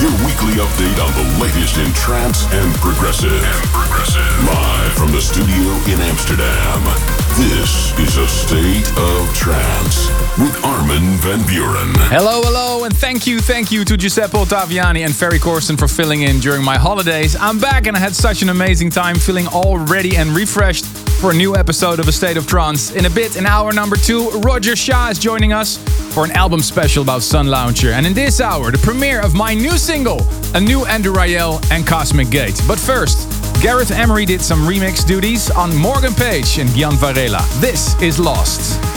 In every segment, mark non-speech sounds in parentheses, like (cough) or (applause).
Your weekly update on the latest in trance and progressive. And progressive. Live from the studio in Amsterdam. This is a state of trance with Armin van Buuren. Hello, hello, and thank you, thank you to Giuseppe Ottaviani and Ferry Corsten for filling in during my holidays. I'm back and I had such an amazing time feeling all ready and refreshed for a new episode of A State of Trance. In a bit, in hour number two, Roger Shah is joining us for an album special about Sunlounger. And in this hour, the premiere of my new single, a new Andrew Rayel and Cosmic Gate. But first, Gareth Emery did some remix duties on Morgan Page and Gian Varela. This is Lost.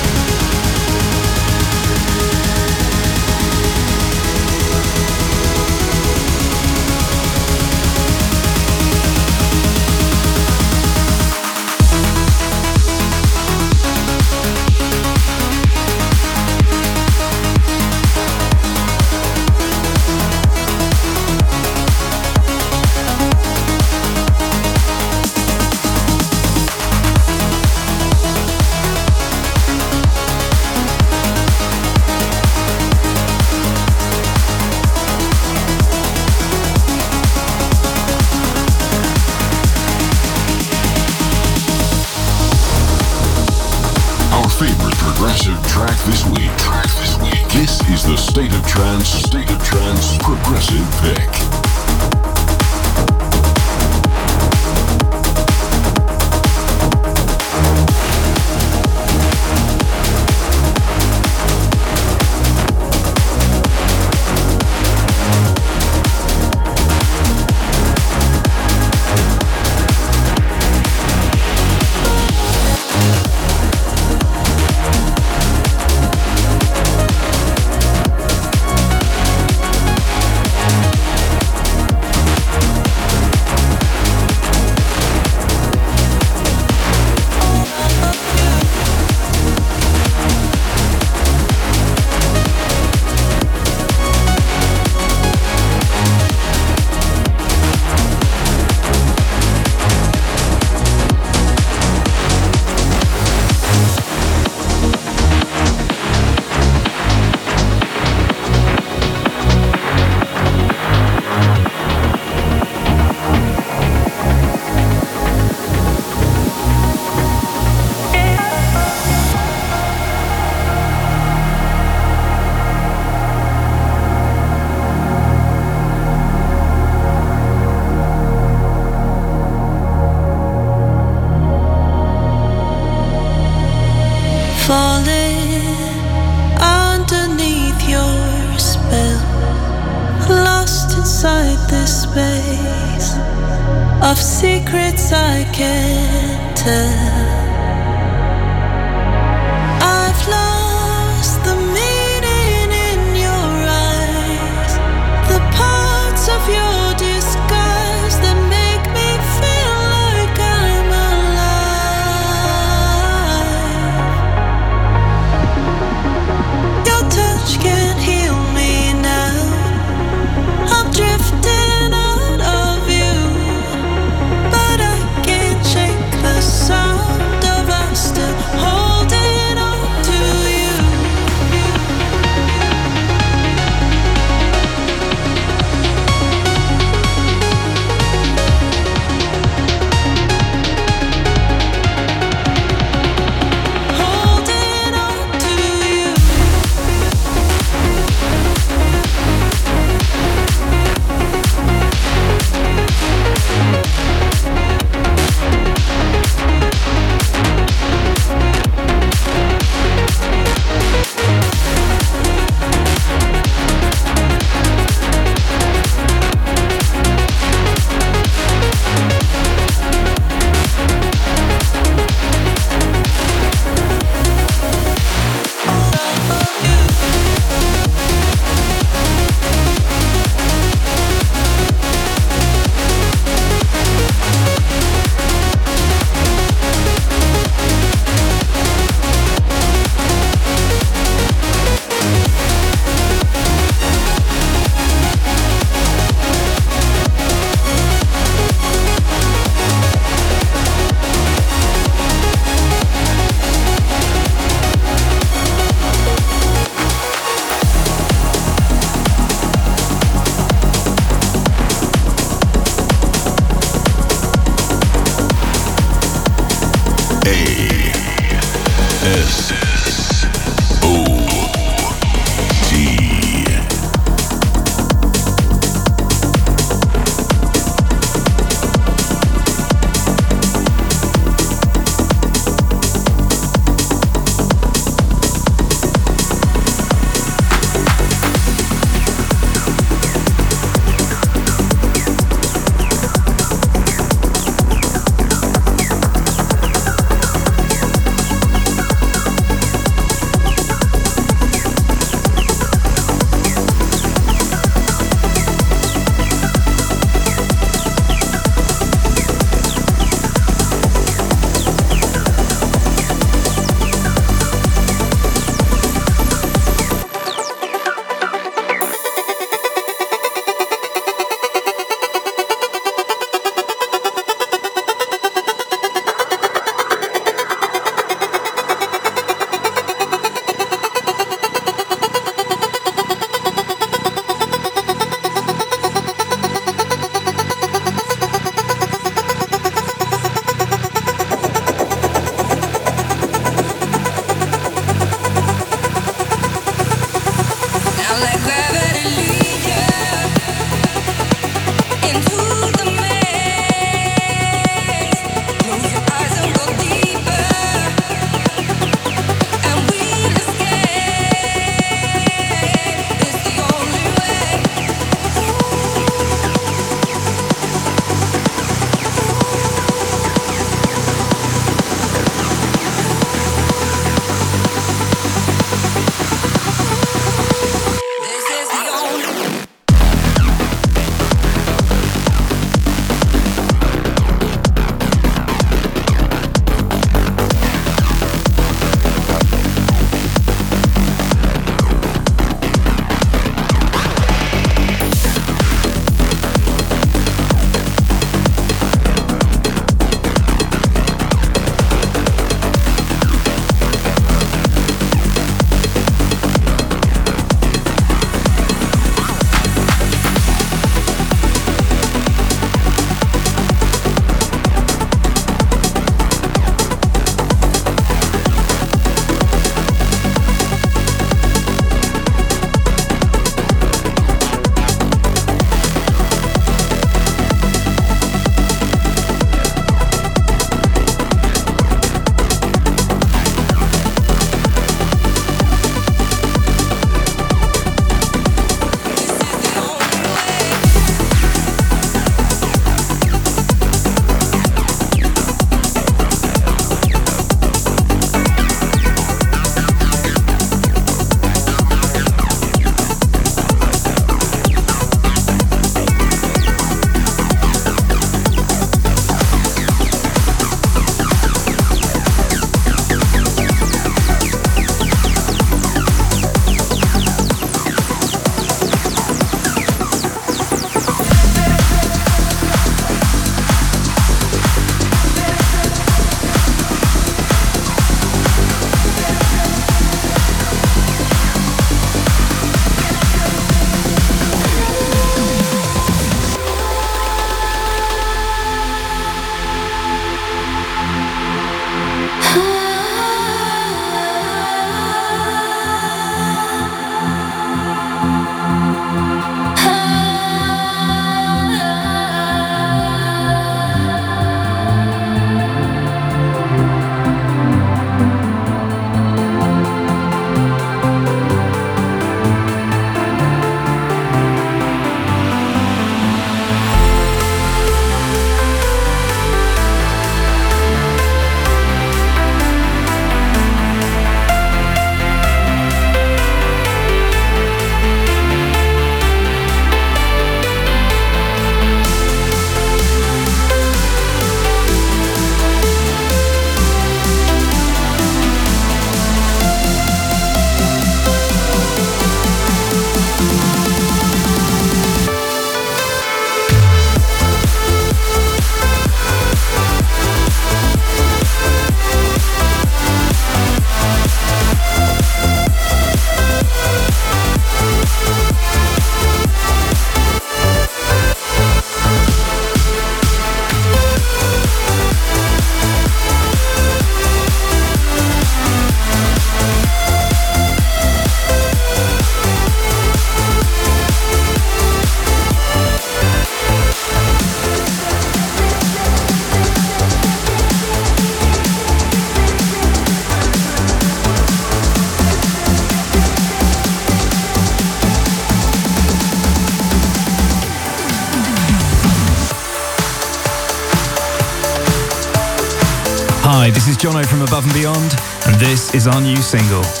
Jono from Above and Beyond, and this is our new single.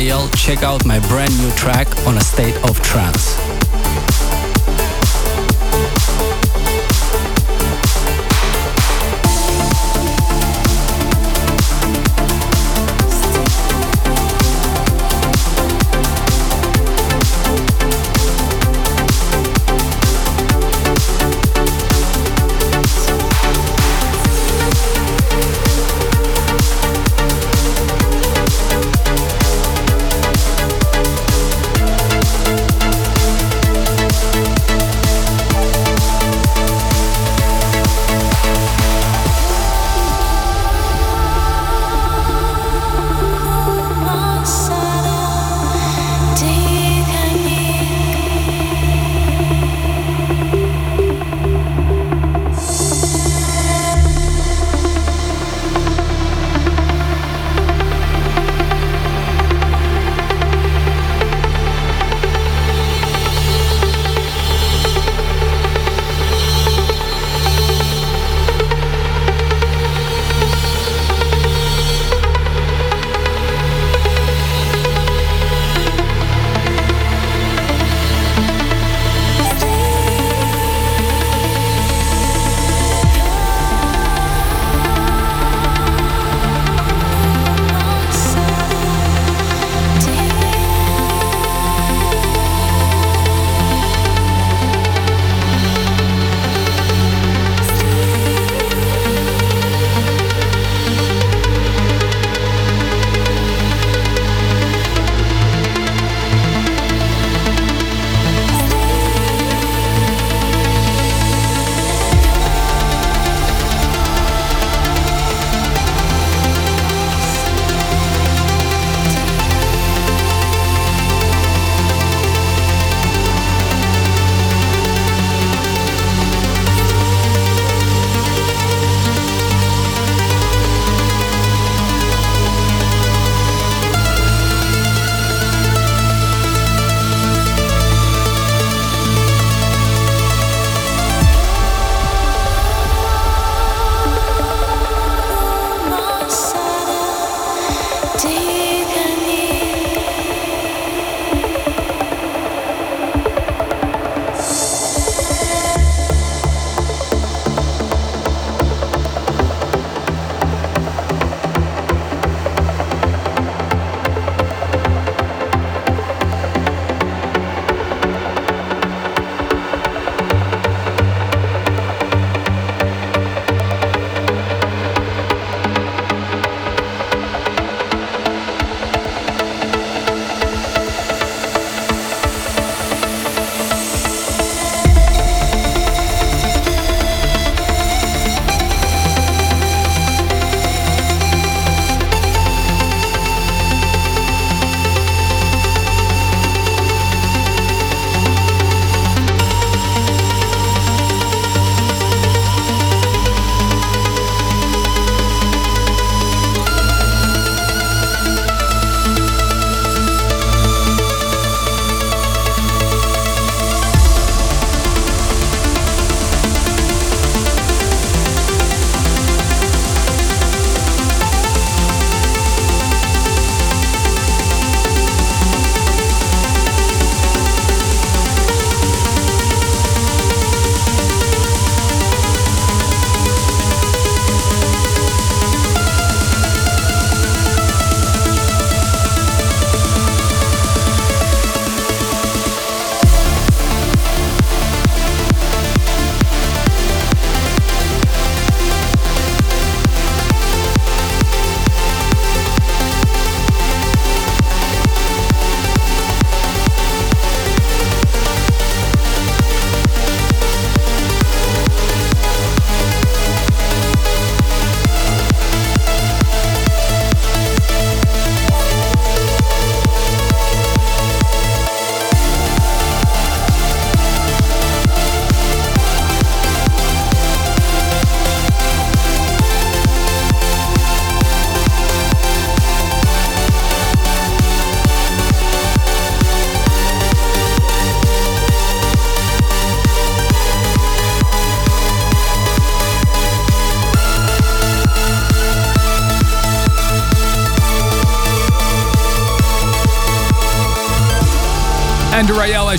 Check out my brand new track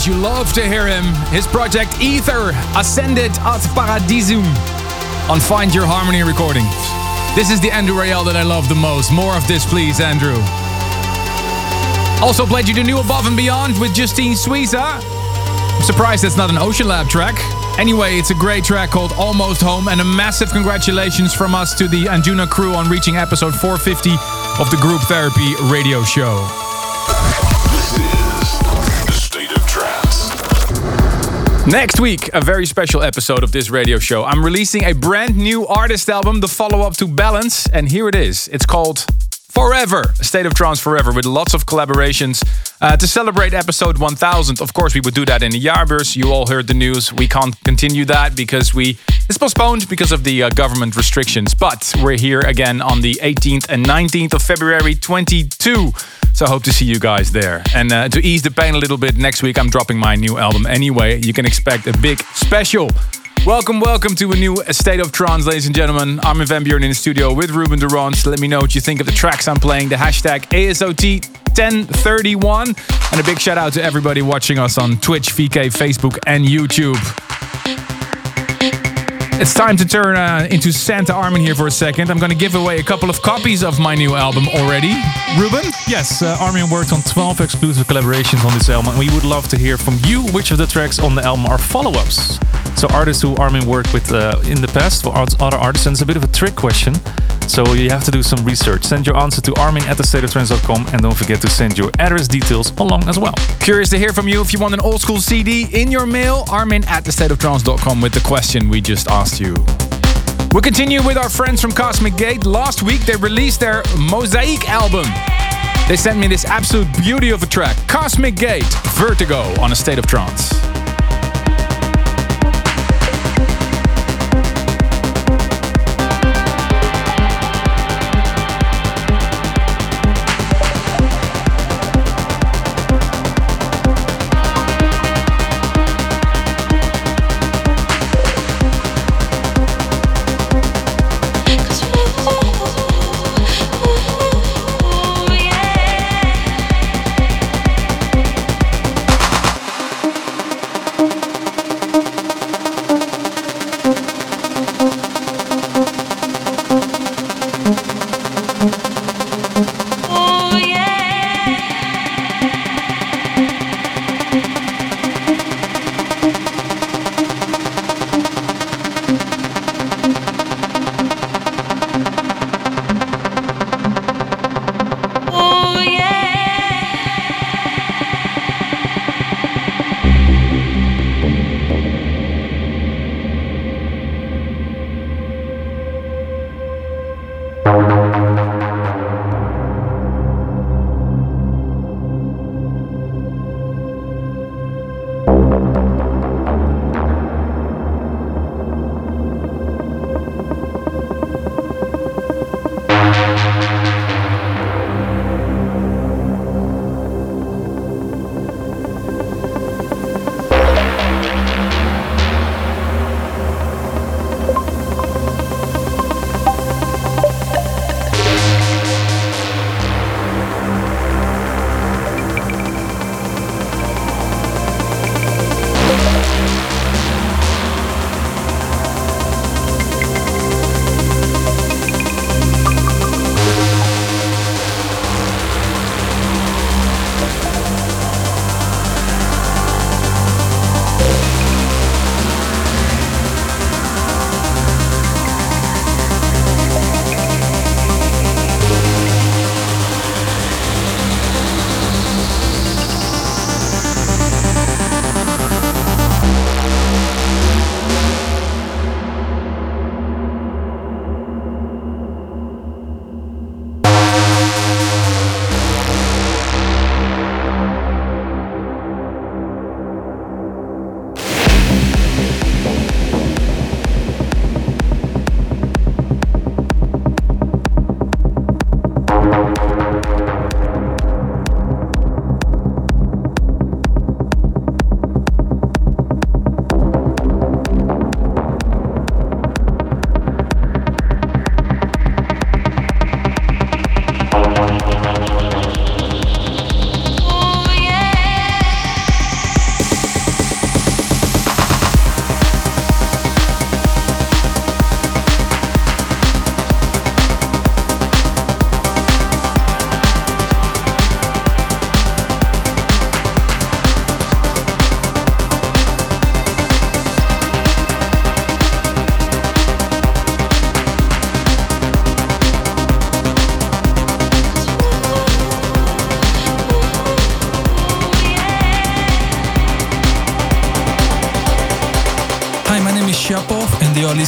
you love to hear him. His project Ether ascended ad paradisum on Find Your Harmony recordings. This is the Andrew Rayel that I love the most. More of this, please, Andrew. Also played you the new Above and Beyond with Justine Suissa. I'm surprised that's not an Ocean Lab track. Anyway, it's a great track called Almost Home, and a massive congratulations from us to the Anjuna crew on reaching episode 450 of the Group Therapy radio show. Next week, a very special episode of this radio show. I'm releasing a brand new artist album, the follow up to Balance, and here it is. It's called Forever, a state of trance forever, with lots of collaborations. Uh, to celebrate episode 1000, of course, we would do that in the Jaarbeurs. You all heard the news. We can't continue that because we it's postponed because of the uh, government restrictions. But we're here again on the 18th and 19th of February 22. So I hope to see you guys there. And uh, to ease the pain a little bit, next week I'm dropping my new album anyway. You can expect a big special. Welcome, welcome to a new State of Trance, ladies and gentlemen. Armin van Buuren in the studio with Ruben Ronde. Let me know what you think of the tracks I'm playing. The hashtag ASOT1031. And a big shout out to everybody watching us on Twitch, VK, Facebook, and YouTube. It's time to turn uh, into Santa Armin here for a second. I'm going to give away a couple of copies of my new album already. Ruben? Yes, uh, Armin worked on 12 exclusive collaborations on this album, and we would love to hear from you which of the tracks on the album are follow ups. So, artists who Armin worked with uh, in the past for other artists, it's a bit of a trick question. So, you have to do some research. Send your answer to armin at thestateoftrance.com, and don't forget to send your address details along as well. Curious to hear from you if you want an old school CD in your mail, armin at thestateoftrance.com with the question we just asked you. We'll continue with our friends from Cosmic Gate. Last week they released their Mosaiik album. They sent me this absolute beauty of a track Cosmic Gate Vertigo on a State of Trance.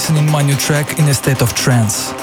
Listening my new track in a state of trance.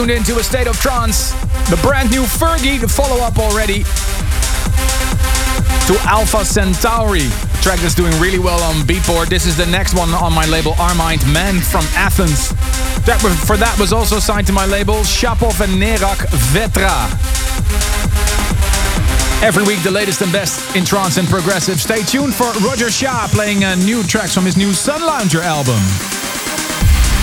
Tuned into a state of trance. The brand new Fergie, the follow up already to Alpha Centauri. A track that's doing really well on Beatport. This is the next one on my label Armind Man from Athens. That for that was also signed to my label Shapov and Nerak Vetra. Every week, the latest and best in trance and progressive. Stay tuned for Roger Shah playing uh, new tracks from his new Sunlounger album.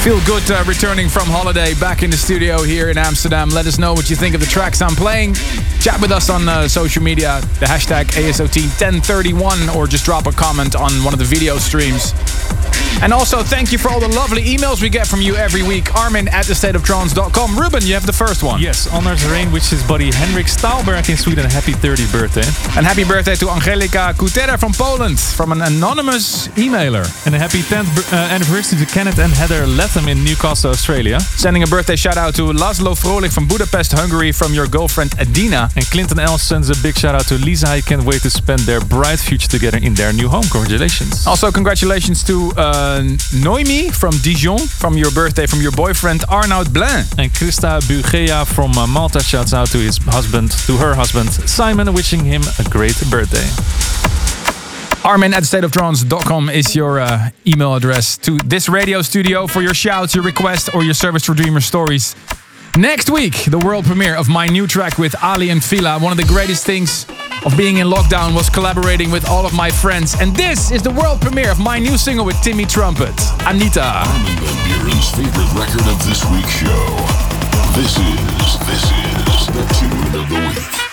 Feel good uh, returning from holiday back in the studio here in Amsterdam. Let us know what you think of the tracks I'm playing. Chat with us on uh, social media, the hashtag ASOT1031, or just drop a comment on one of the video streams. And also, thank you for all the lovely emails we get from you every week. Armin at thestateoftrance.com. Ruben, you have the first one. Yes, honors rain which his buddy Henrik Stahlberg in Sweden. Happy 30th birthday. And happy birthday to Angelika Kutera from Poland from an anonymous emailer. And a happy 10th uh, anniversary to Kenneth and Heather Latham in Newcastle, Australia. Sending a birthday shout out to Laszlo Frolik from Budapest, Hungary from your girlfriend Adina. And Clinton L sends a big shout out to Lisa. I can't wait to spend their bright future together in their new home. Congratulations. Also, congratulations to uh, Noemi from Dijon from your birthday from your boyfriend Arnaud Blain. And Krista Bugea from uh, Malta shouts out to his husband, to her husband Simon, wishing him a great birthday. Armin at stateoftrance.com is your uh, email address to this radio studio for your shouts, your requests, or your service for Dreamer stories. Next week, the world premiere of my new track with Aly and Fila. One of the greatest things of being in lockdown was collaborating with all of my friends. And this is the world premiere of my new single with Timmy Trumpet, Anita. Van Buuren's favorite record of this week's show. This is, this is the tune of the week.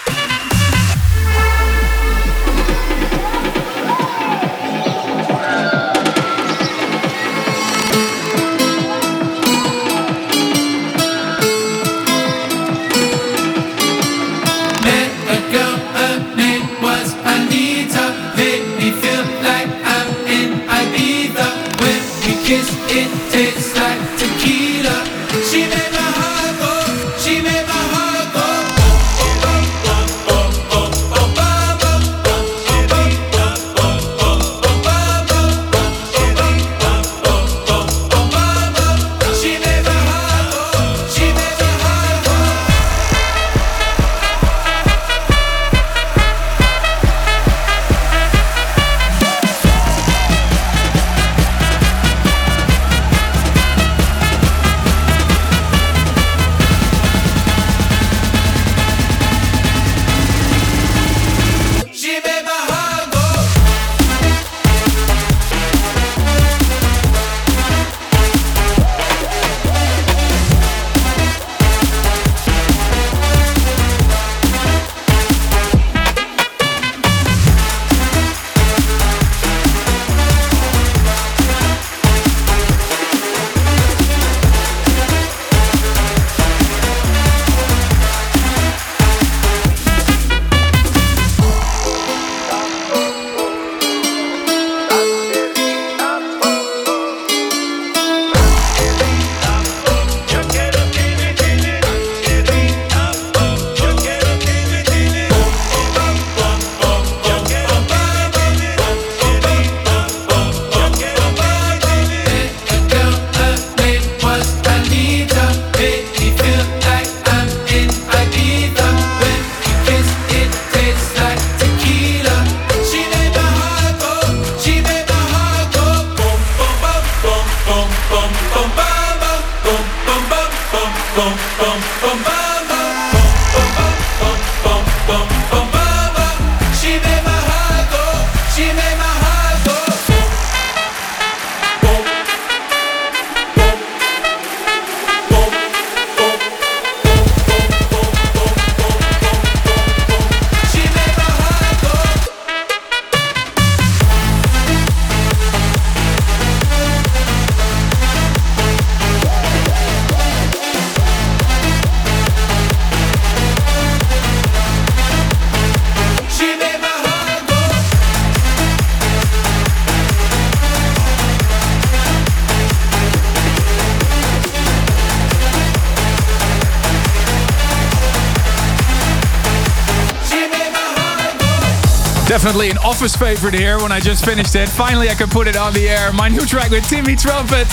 definitely an office favorite here when I just finished it. Finally, I can put it on the air. My new track with Timmy Trumpet.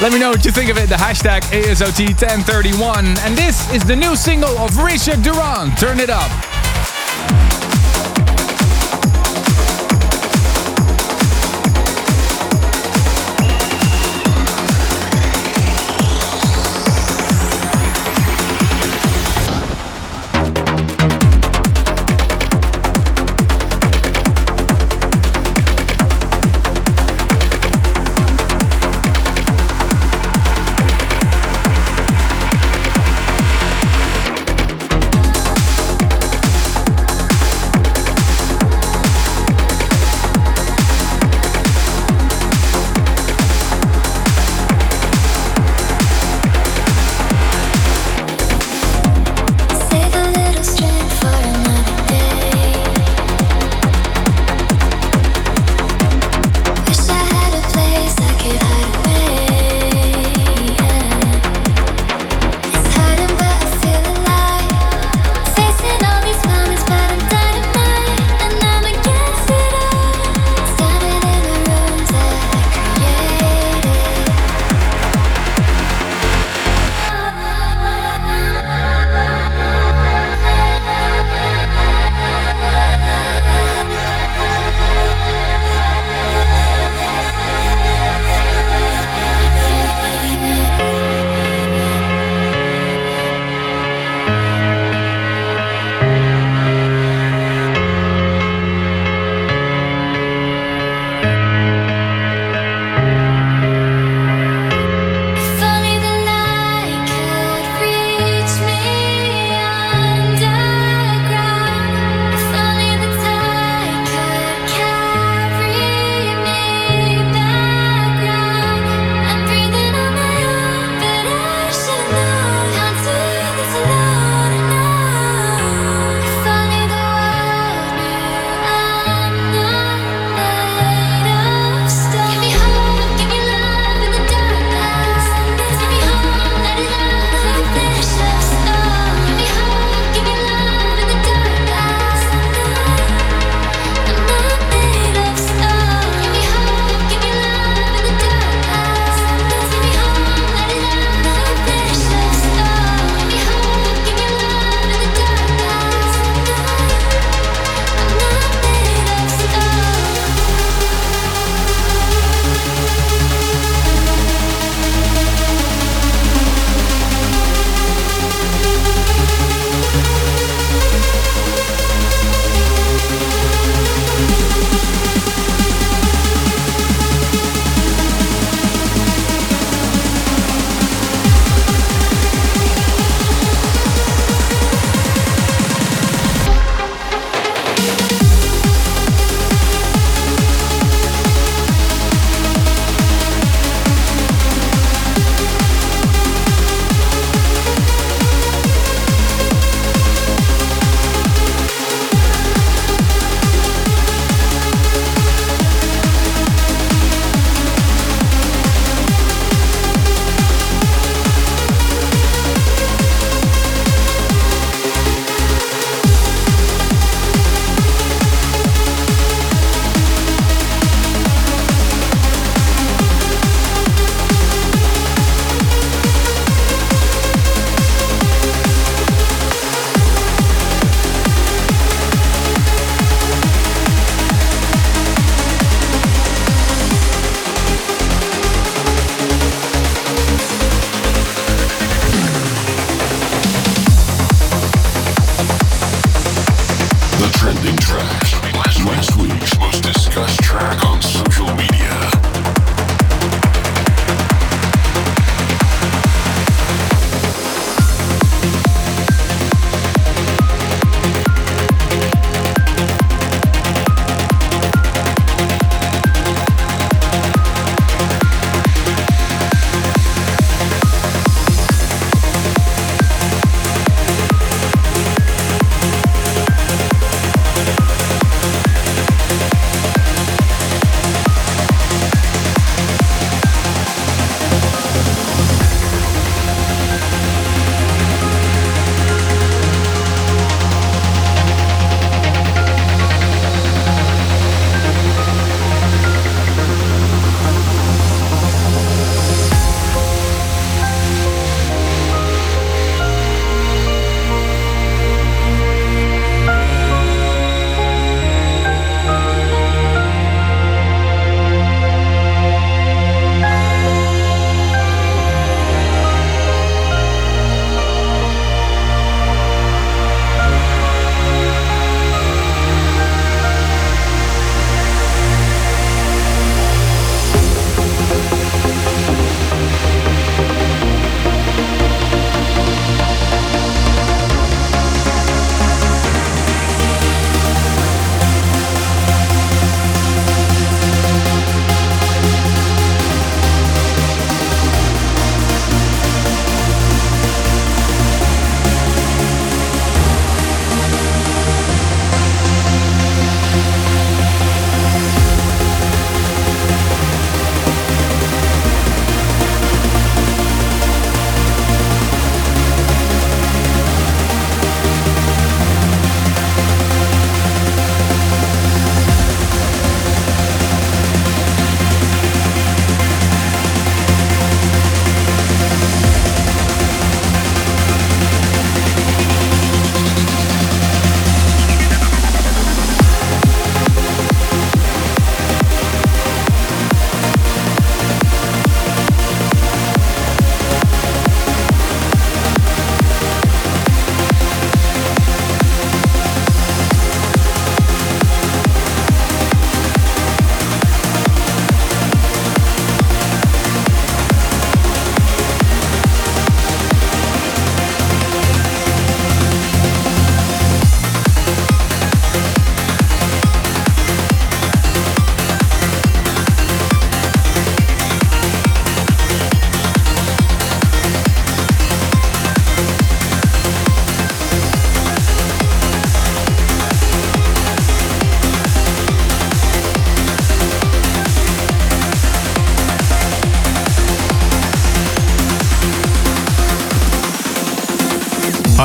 Let me know what you think of it. The hashtag ASOT1031. And this is the new single of Richard Durand. Turn it up.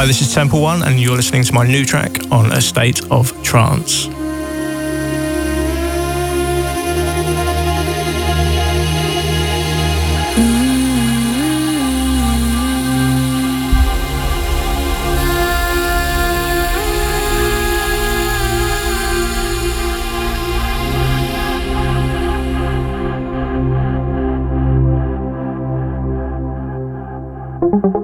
Hi, this is Temple One, and you're listening to my new track on A State of Trance. Mm-hmm.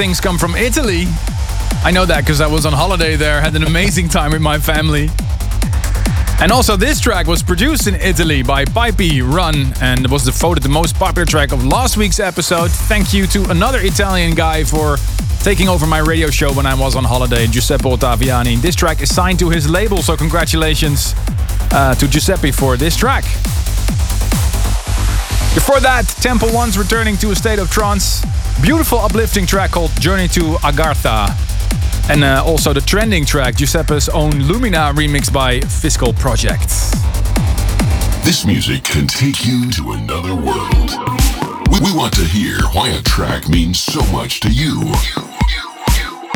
Things come from Italy. I know that because I was on holiday there, had an amazing (laughs) time with my family. And also, this track was produced in Italy by Pipey Run and was voted the most popular track of last week's episode. Thank you to another Italian guy for taking over my radio show when I was on holiday, Giuseppe Ottaviani. This track is signed to his label, so congratulations uh, to Giuseppe for this track. Before that, Temple One's returning to a state of trance. Beautiful uplifting track called Journey to Agartha. And uh, also the trending track, Giuseppe's own Lumina remix by Fiscal Project. This music can take you to another world. We, we want to hear why a track means so much to you.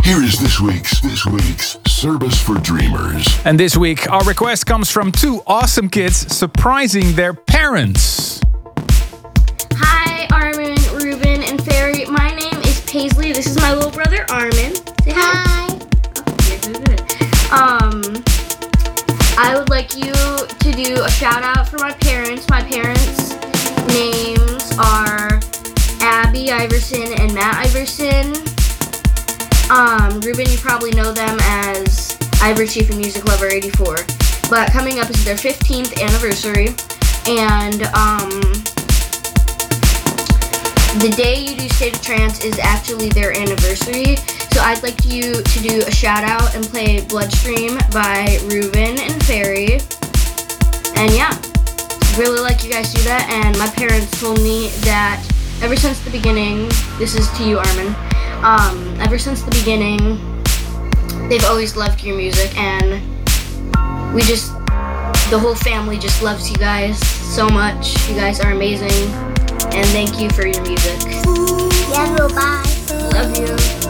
Here is this week's this week's Service for Dreamers. And this week, our request comes from two awesome kids surprising their parents. My little brother, Armin. Say hi. Okay, good, good. Um, I would like you to do a shout out for my parents. My parents' names are Abby Iverson and Matt Iverson. Um, Ruben, you probably know them as Ivor Chief and Music Lover 84. But coming up is their 15th anniversary. And, um, the day you do State of Trance is actually their anniversary. So I'd like you to do a shout out and play Bloodstream by Ruben and Ferry. And yeah, really like you guys do that. And my parents told me that ever since the beginning, this is to you, Armin. Um, ever since the beginning, they've always loved your music, and we just, the whole family just loves you guys so much. You guys are amazing, and thank you for your music. Yeah, bye. Love you.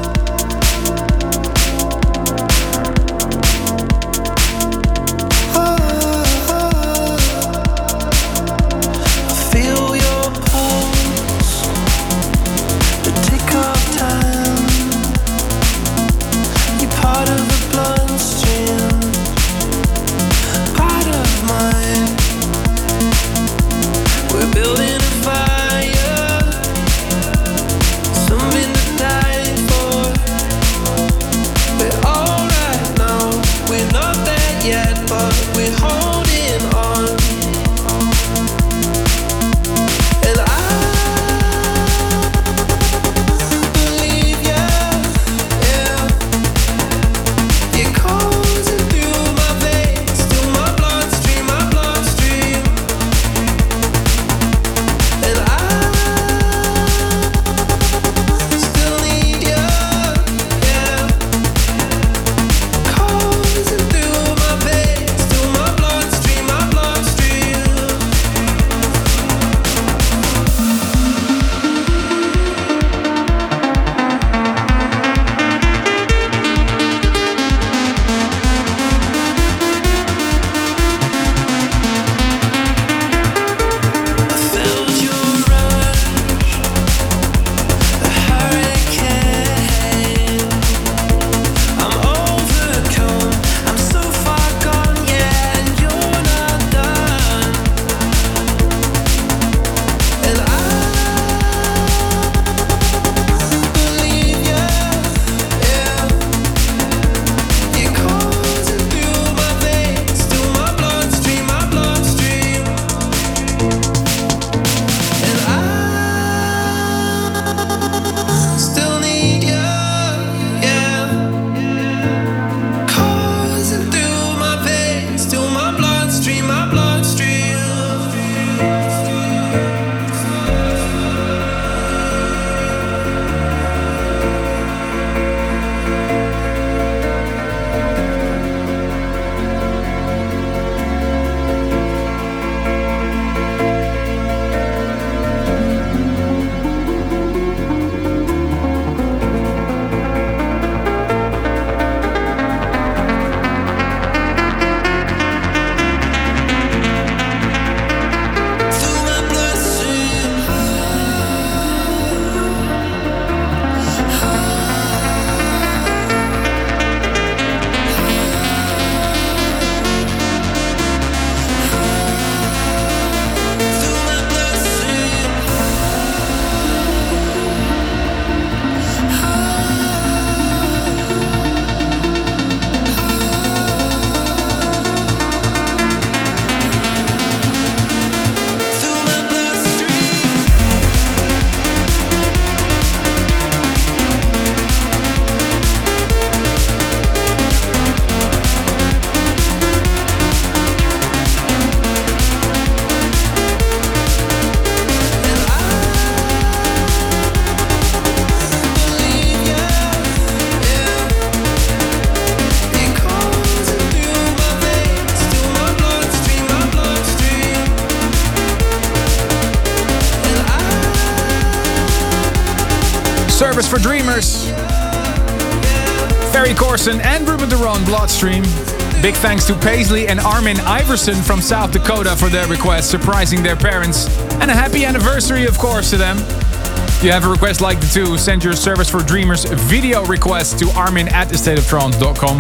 Bloodstream. Big thanks to Paisley and Armin Iverson from South Dakota for their request, surprising their parents. And a happy anniversary, of course, to them. If you have a request like the two, send your Service for Dreamers video request to armin at thestateoftrance.com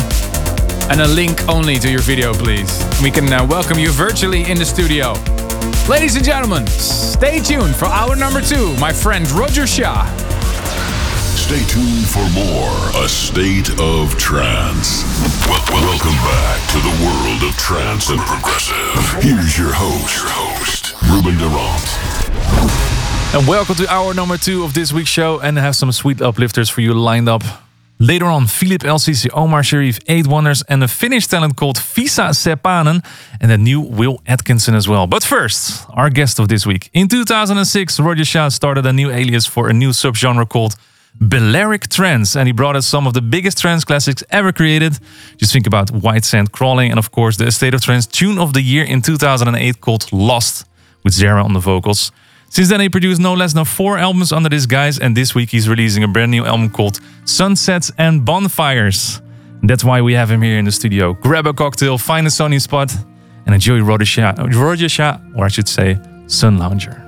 and a link only to your video, please. We can uh, welcome you virtually in the studio. Ladies and gentlemen, stay tuned for hour number two. My friend Roger Shah. Stay tuned for more A State of Trance. Welcome back to the world of trance and progressive. Here's your host, your host, Ruben de Ronde. And welcome to hour number two of this week's show. And I have some sweet uplifters for you lined up. Later on, Philippe El Sisi, Omar Sherif, Eight Wonders, and a Finnish talent called Visa Sepanen, and a new Will Atkinson as well. But first, our guest of this week. In 2006, Roger Shah started a new alias for a new subgenre called Balearic Trance, and he brought us some of the biggest trance classics ever created. Just think about White Sand Crawling, and of course, the State of Trance tune of the year in 2008 called Lost, with Zara on the vocals. Since then, he produced no less than four albums under this guise, and this week he's releasing a brand new album called Sunsets and Bonfires. And that's why we have him here in the studio. Grab a cocktail, find a sunny spot, and enjoy Roger Shah, or I should say, Sunlounger.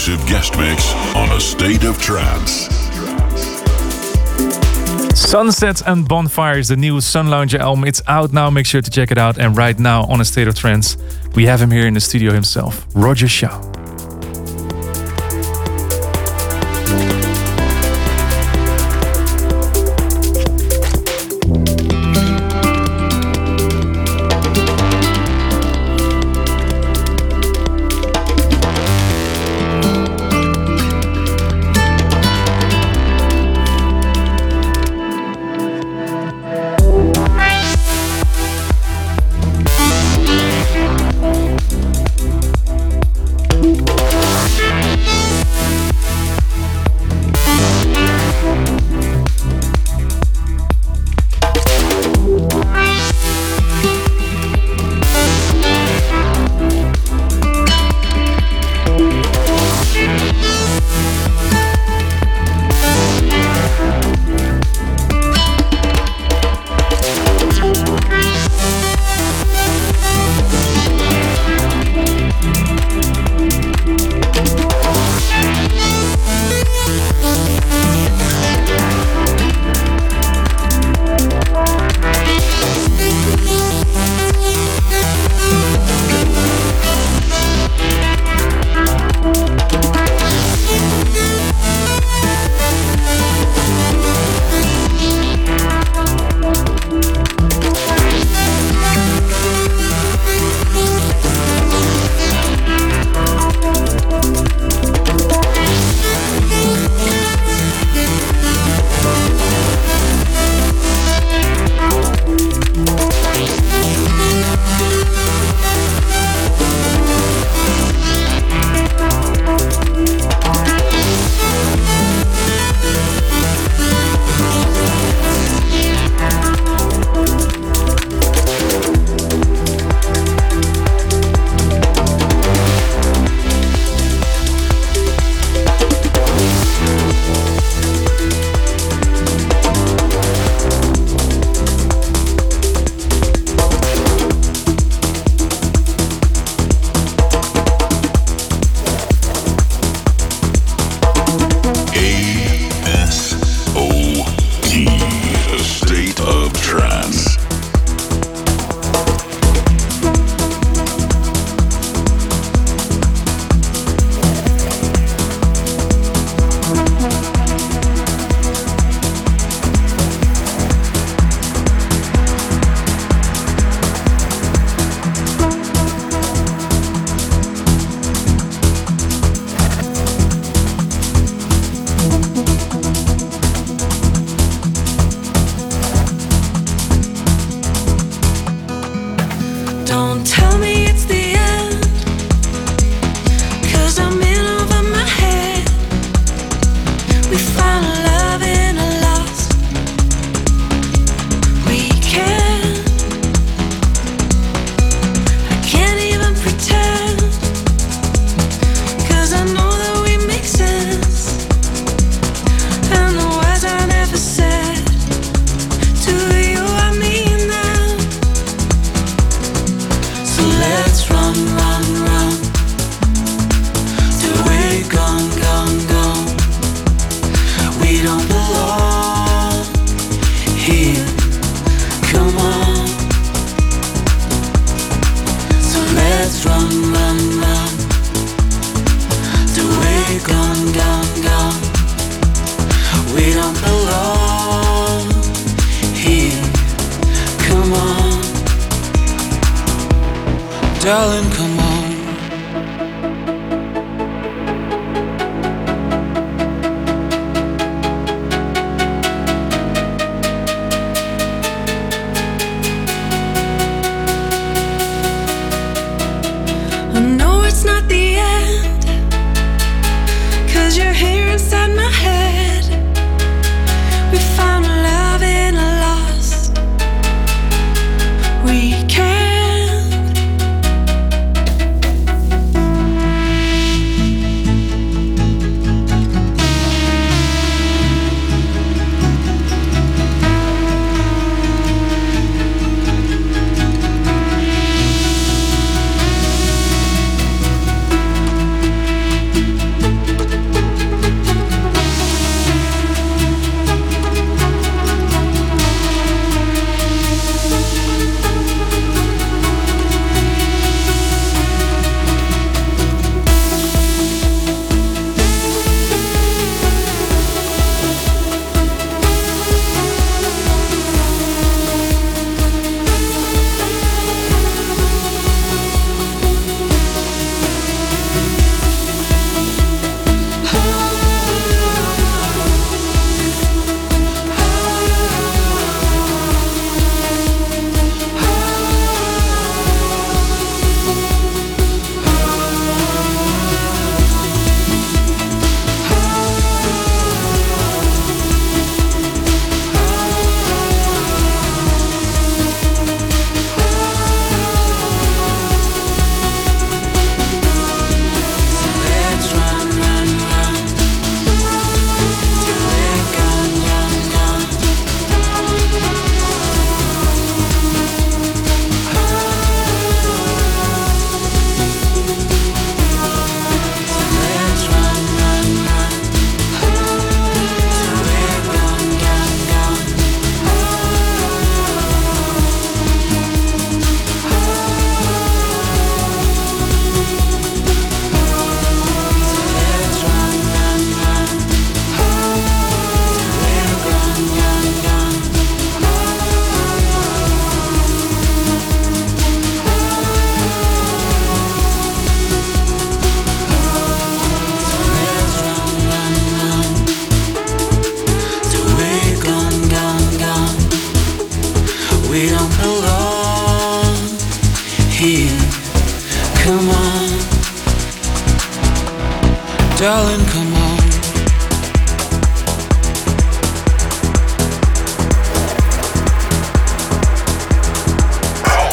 Exclusive guest mix on A State of Trance. Sunsets and Bonfires, the new Sunlounger album. It's out now. Make sure to check it out. And right now on A State of Trance, we have him here in the studio himself, Roger Shah.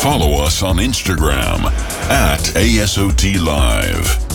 Follow us on Instagram at ASOT Live.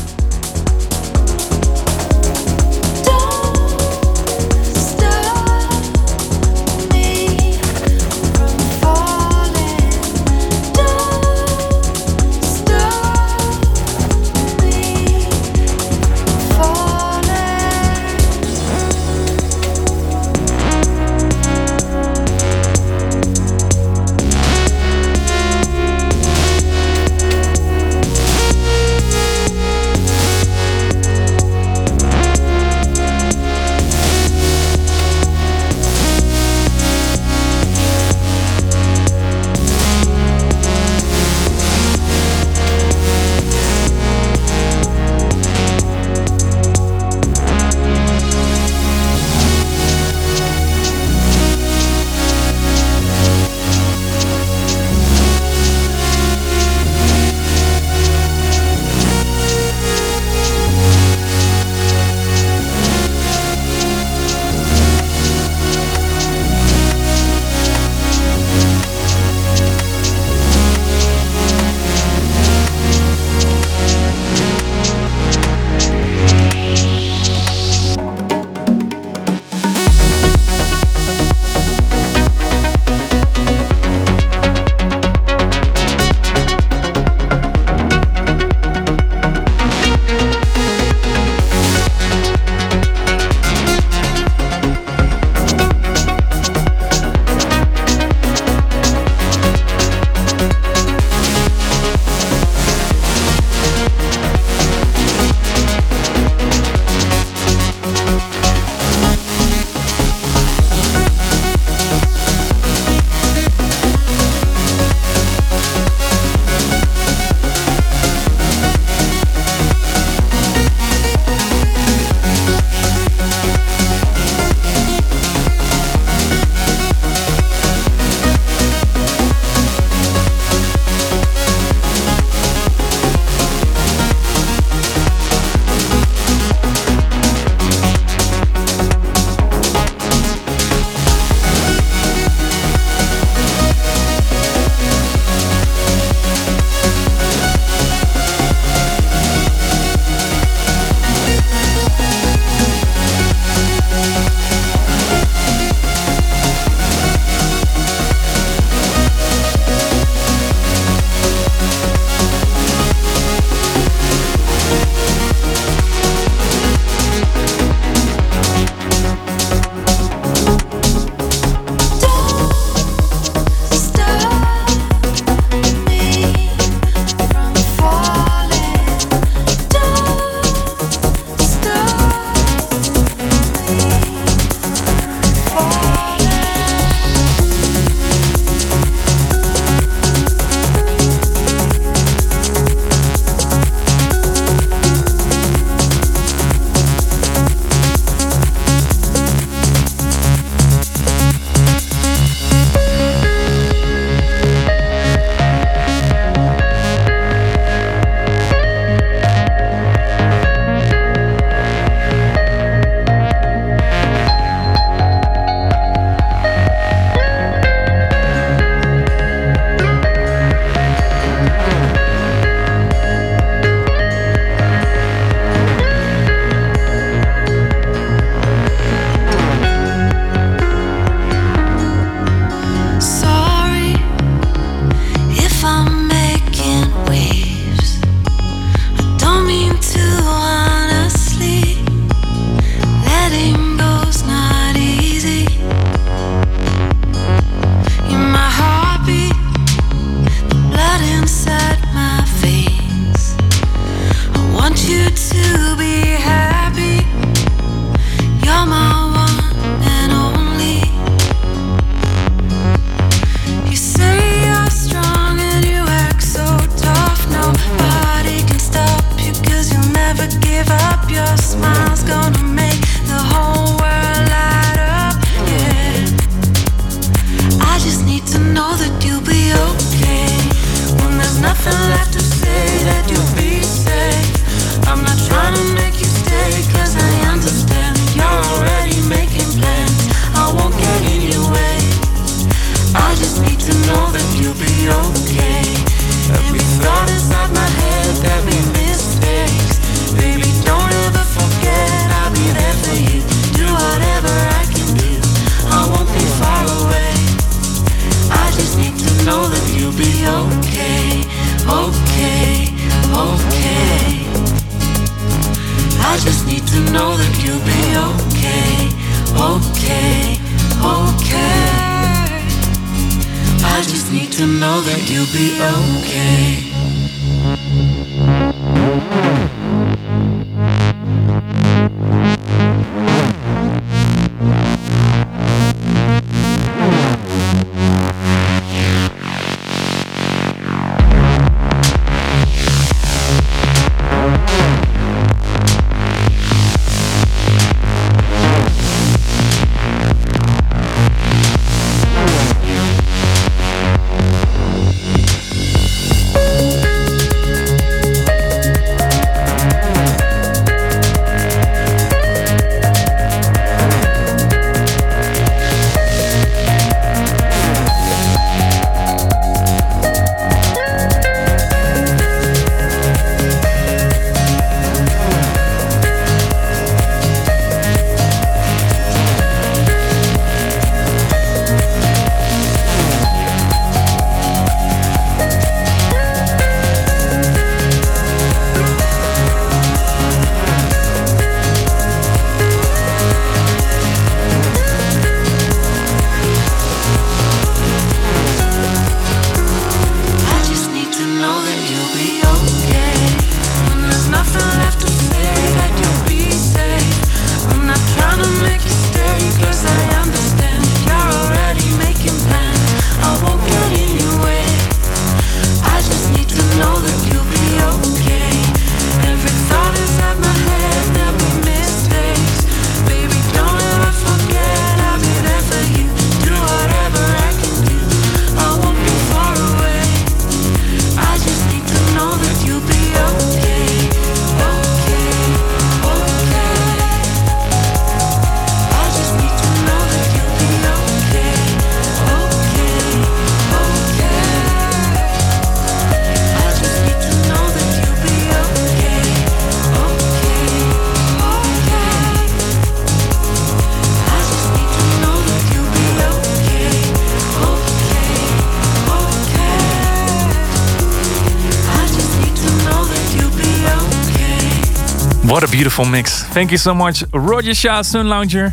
What a beautiful mix. Thank you so much, Roger Shah, Sunlounger.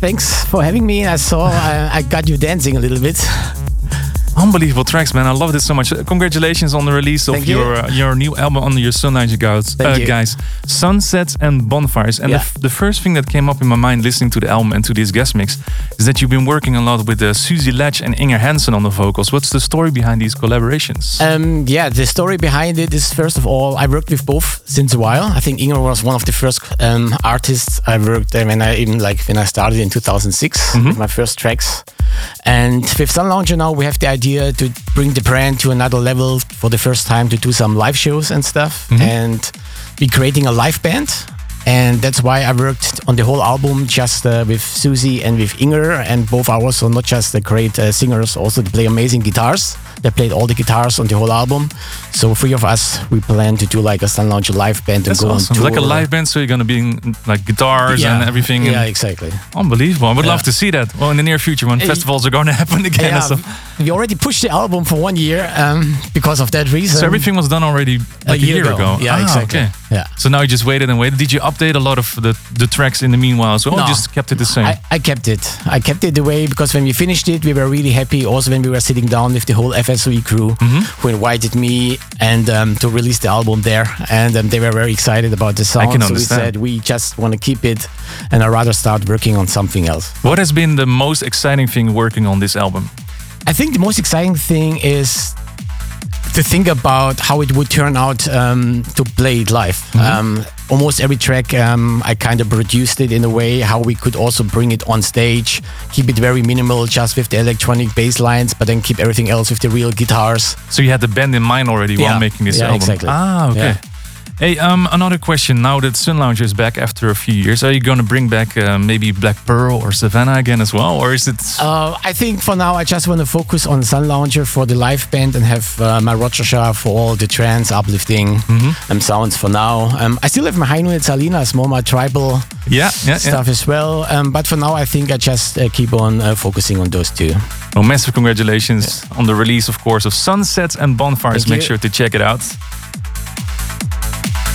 Thanks for having me. I saw I, I got you dancing a little bit. Unbelievable tracks, man. I love this so much. Congratulations on the release of Thank you. your uh, your new album under your Sunlounger guys. Uh, guys. Sunsets and Bonfires. And Yeah. the, the first thing that came up in my mind listening to the album and to this guest mix is that you've been working a lot with uh, Susie Ledge and Inger Hansen on the vocals. What's the story behind these collaborations? Um, yeah, the story behind it is first of all, I worked with both since a while. I think Inger was one of the first um, artists I worked uh, when I even like when I started in 2006 with my first tracks. And with Sunlounger now, we have the idea to bring the brand to another level for the first time to do some live shows and stuff, and be creating a live band. And that's why I worked on the whole album just uh, with Susie and with Inger, and both are also not just the great uh, singers, also they play amazing guitars. They played all the guitars on the whole album. So three of us, we plan to do like a Sun Lounge live band That's and go awesome. on tour. Like a live band, so you're gonna be in, like guitars Yeah. and everything. Yeah, and- exactly. Unbelievable. I would Yeah. love to see that. Well, in the near future when Uh, festivals are going (laughs) to happen again. Yeah, we already pushed the album for one year um, because of that reason. So everything was done already like a, year year, ago. ago. Yeah, Ah, exactly. Okay. Yeah. So now you just waited and waited. Did you update a lot of the, the tracks in the meanwhile? So No. or just kept it the same. I, I kept it. I kept it the way because when we finished it, we were really happy. Also, when we were sitting down with the whole FSOE crew Mm-hmm. who invited me and um, to release the album there, and um, they were very excited about the sound. can so we said we just want to keep it, and I'd rather start working on something else. what has been the most exciting thing working on this album? I think the most exciting thing is to think about how it would turn out um, to play it live. Um, almost every track, um, I kind of produced it in a way how we could also bring it on stage, keep it very minimal, just with the electronic bass lines, but then keep everything else with the real guitars. So you had the band in mind already Yeah. while making this Yeah, album. exactly. Ah, okay. Yeah. Hey, um, another question. Now that Sunlounger is back after a few years, are you going to bring back uh, maybe Black Pearl or Savannah again as well, or is it? Uh, I think for now I just want to focus on Sunlounger for the live band and have uh, my Roger Shah for all the trance uplifting um, sounds for now. Um, I still have my Hainu and Salinas, more my tribal Yeah, yeah, stuff as well. Um, but for now I think I just uh, keep on uh, focusing on those two. Well, massive congratulations on the release, of course, of Sunsets and Bonfires. Thank Make you. sure to check it out.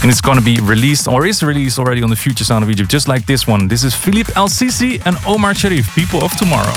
And it's going to be released, or is released already on the Future Sound of Egypt, just like this one. This is Philippe El Sisi and Omar Sherif, People of Tomorrow.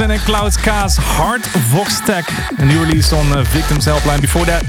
And Cloud Ka's Hard Vox Tech. A new release on uh, Victims Helpline. Before that,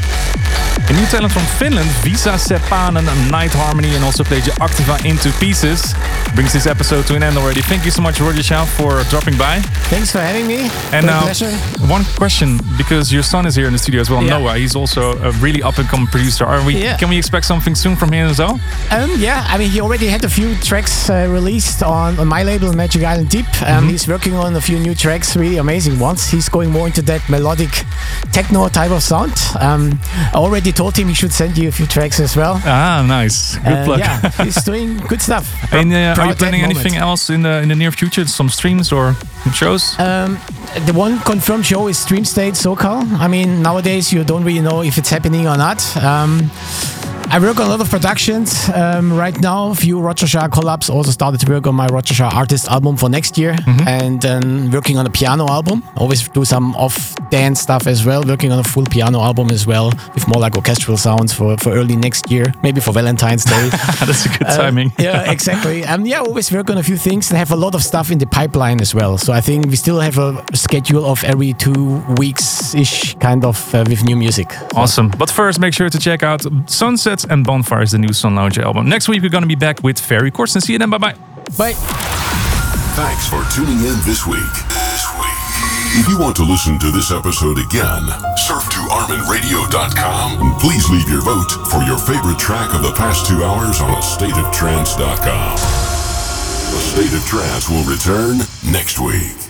a new talent from Finland, Visa Sepanen, Night Harmony, and also played your Activa into pieces. Brings this episode to an end already. Thank you so much, Roger Shah, for dropping by. Thanks for having me. And now, pleasure. one question, because your son is here in the studio as well, Yeah. Noah. He's also a really up and coming producer. Are we? Yeah. Can we expect something soon from him as well? Um, yeah, I mean, he already had a few tracks uh, released on, on my label, Magic Island Deep. Um, Mm-hmm. He's working on a few new tracks, really amazing ones. He's going more into that melodic techno type of sound. Um, I already told him he should send you a few tracks as well. Ah, nice. Good Uh, luck. Yeah, he's (laughs) doing good stuff. And uh, are you planning moment. anything else in the in the near future? Some streams or shows? Um, the one confirmed show is Dreamstate SoCal. I mean, nowadays you don't really know if it's happening or not. Um, I work on a lot of productions um, right now. A few Roger Shah collabs. Also started to work on my Roger Shah artist album for next year, and then working on a piano album. Always do some off dance stuff as well. Working on a full piano album as well, with more like orchestral sounds for, for early next year, maybe for Valentine's Day. (laughs) That's a good Uh, timing. yeah, (laughs) exactly. Um, yeah, always work on a few things and have a lot of stuff in the pipeline as well. So I think we still have a schedule of every two weeks ish, kind of, uh, with new music. Awesome. But first, make sure to check out Sunsets and Bonfires, the new Sunlounger album. Next week, we're going to be back with Ferry Corsten. See you then. Bye bye. Bye. Thanks for tuning in this week. If you want to listen to this episode again, surf to ArminRadio.com and please leave your vote for your favorite track of the past two hours on StateOfTrance.com. A State of Trance will return next week.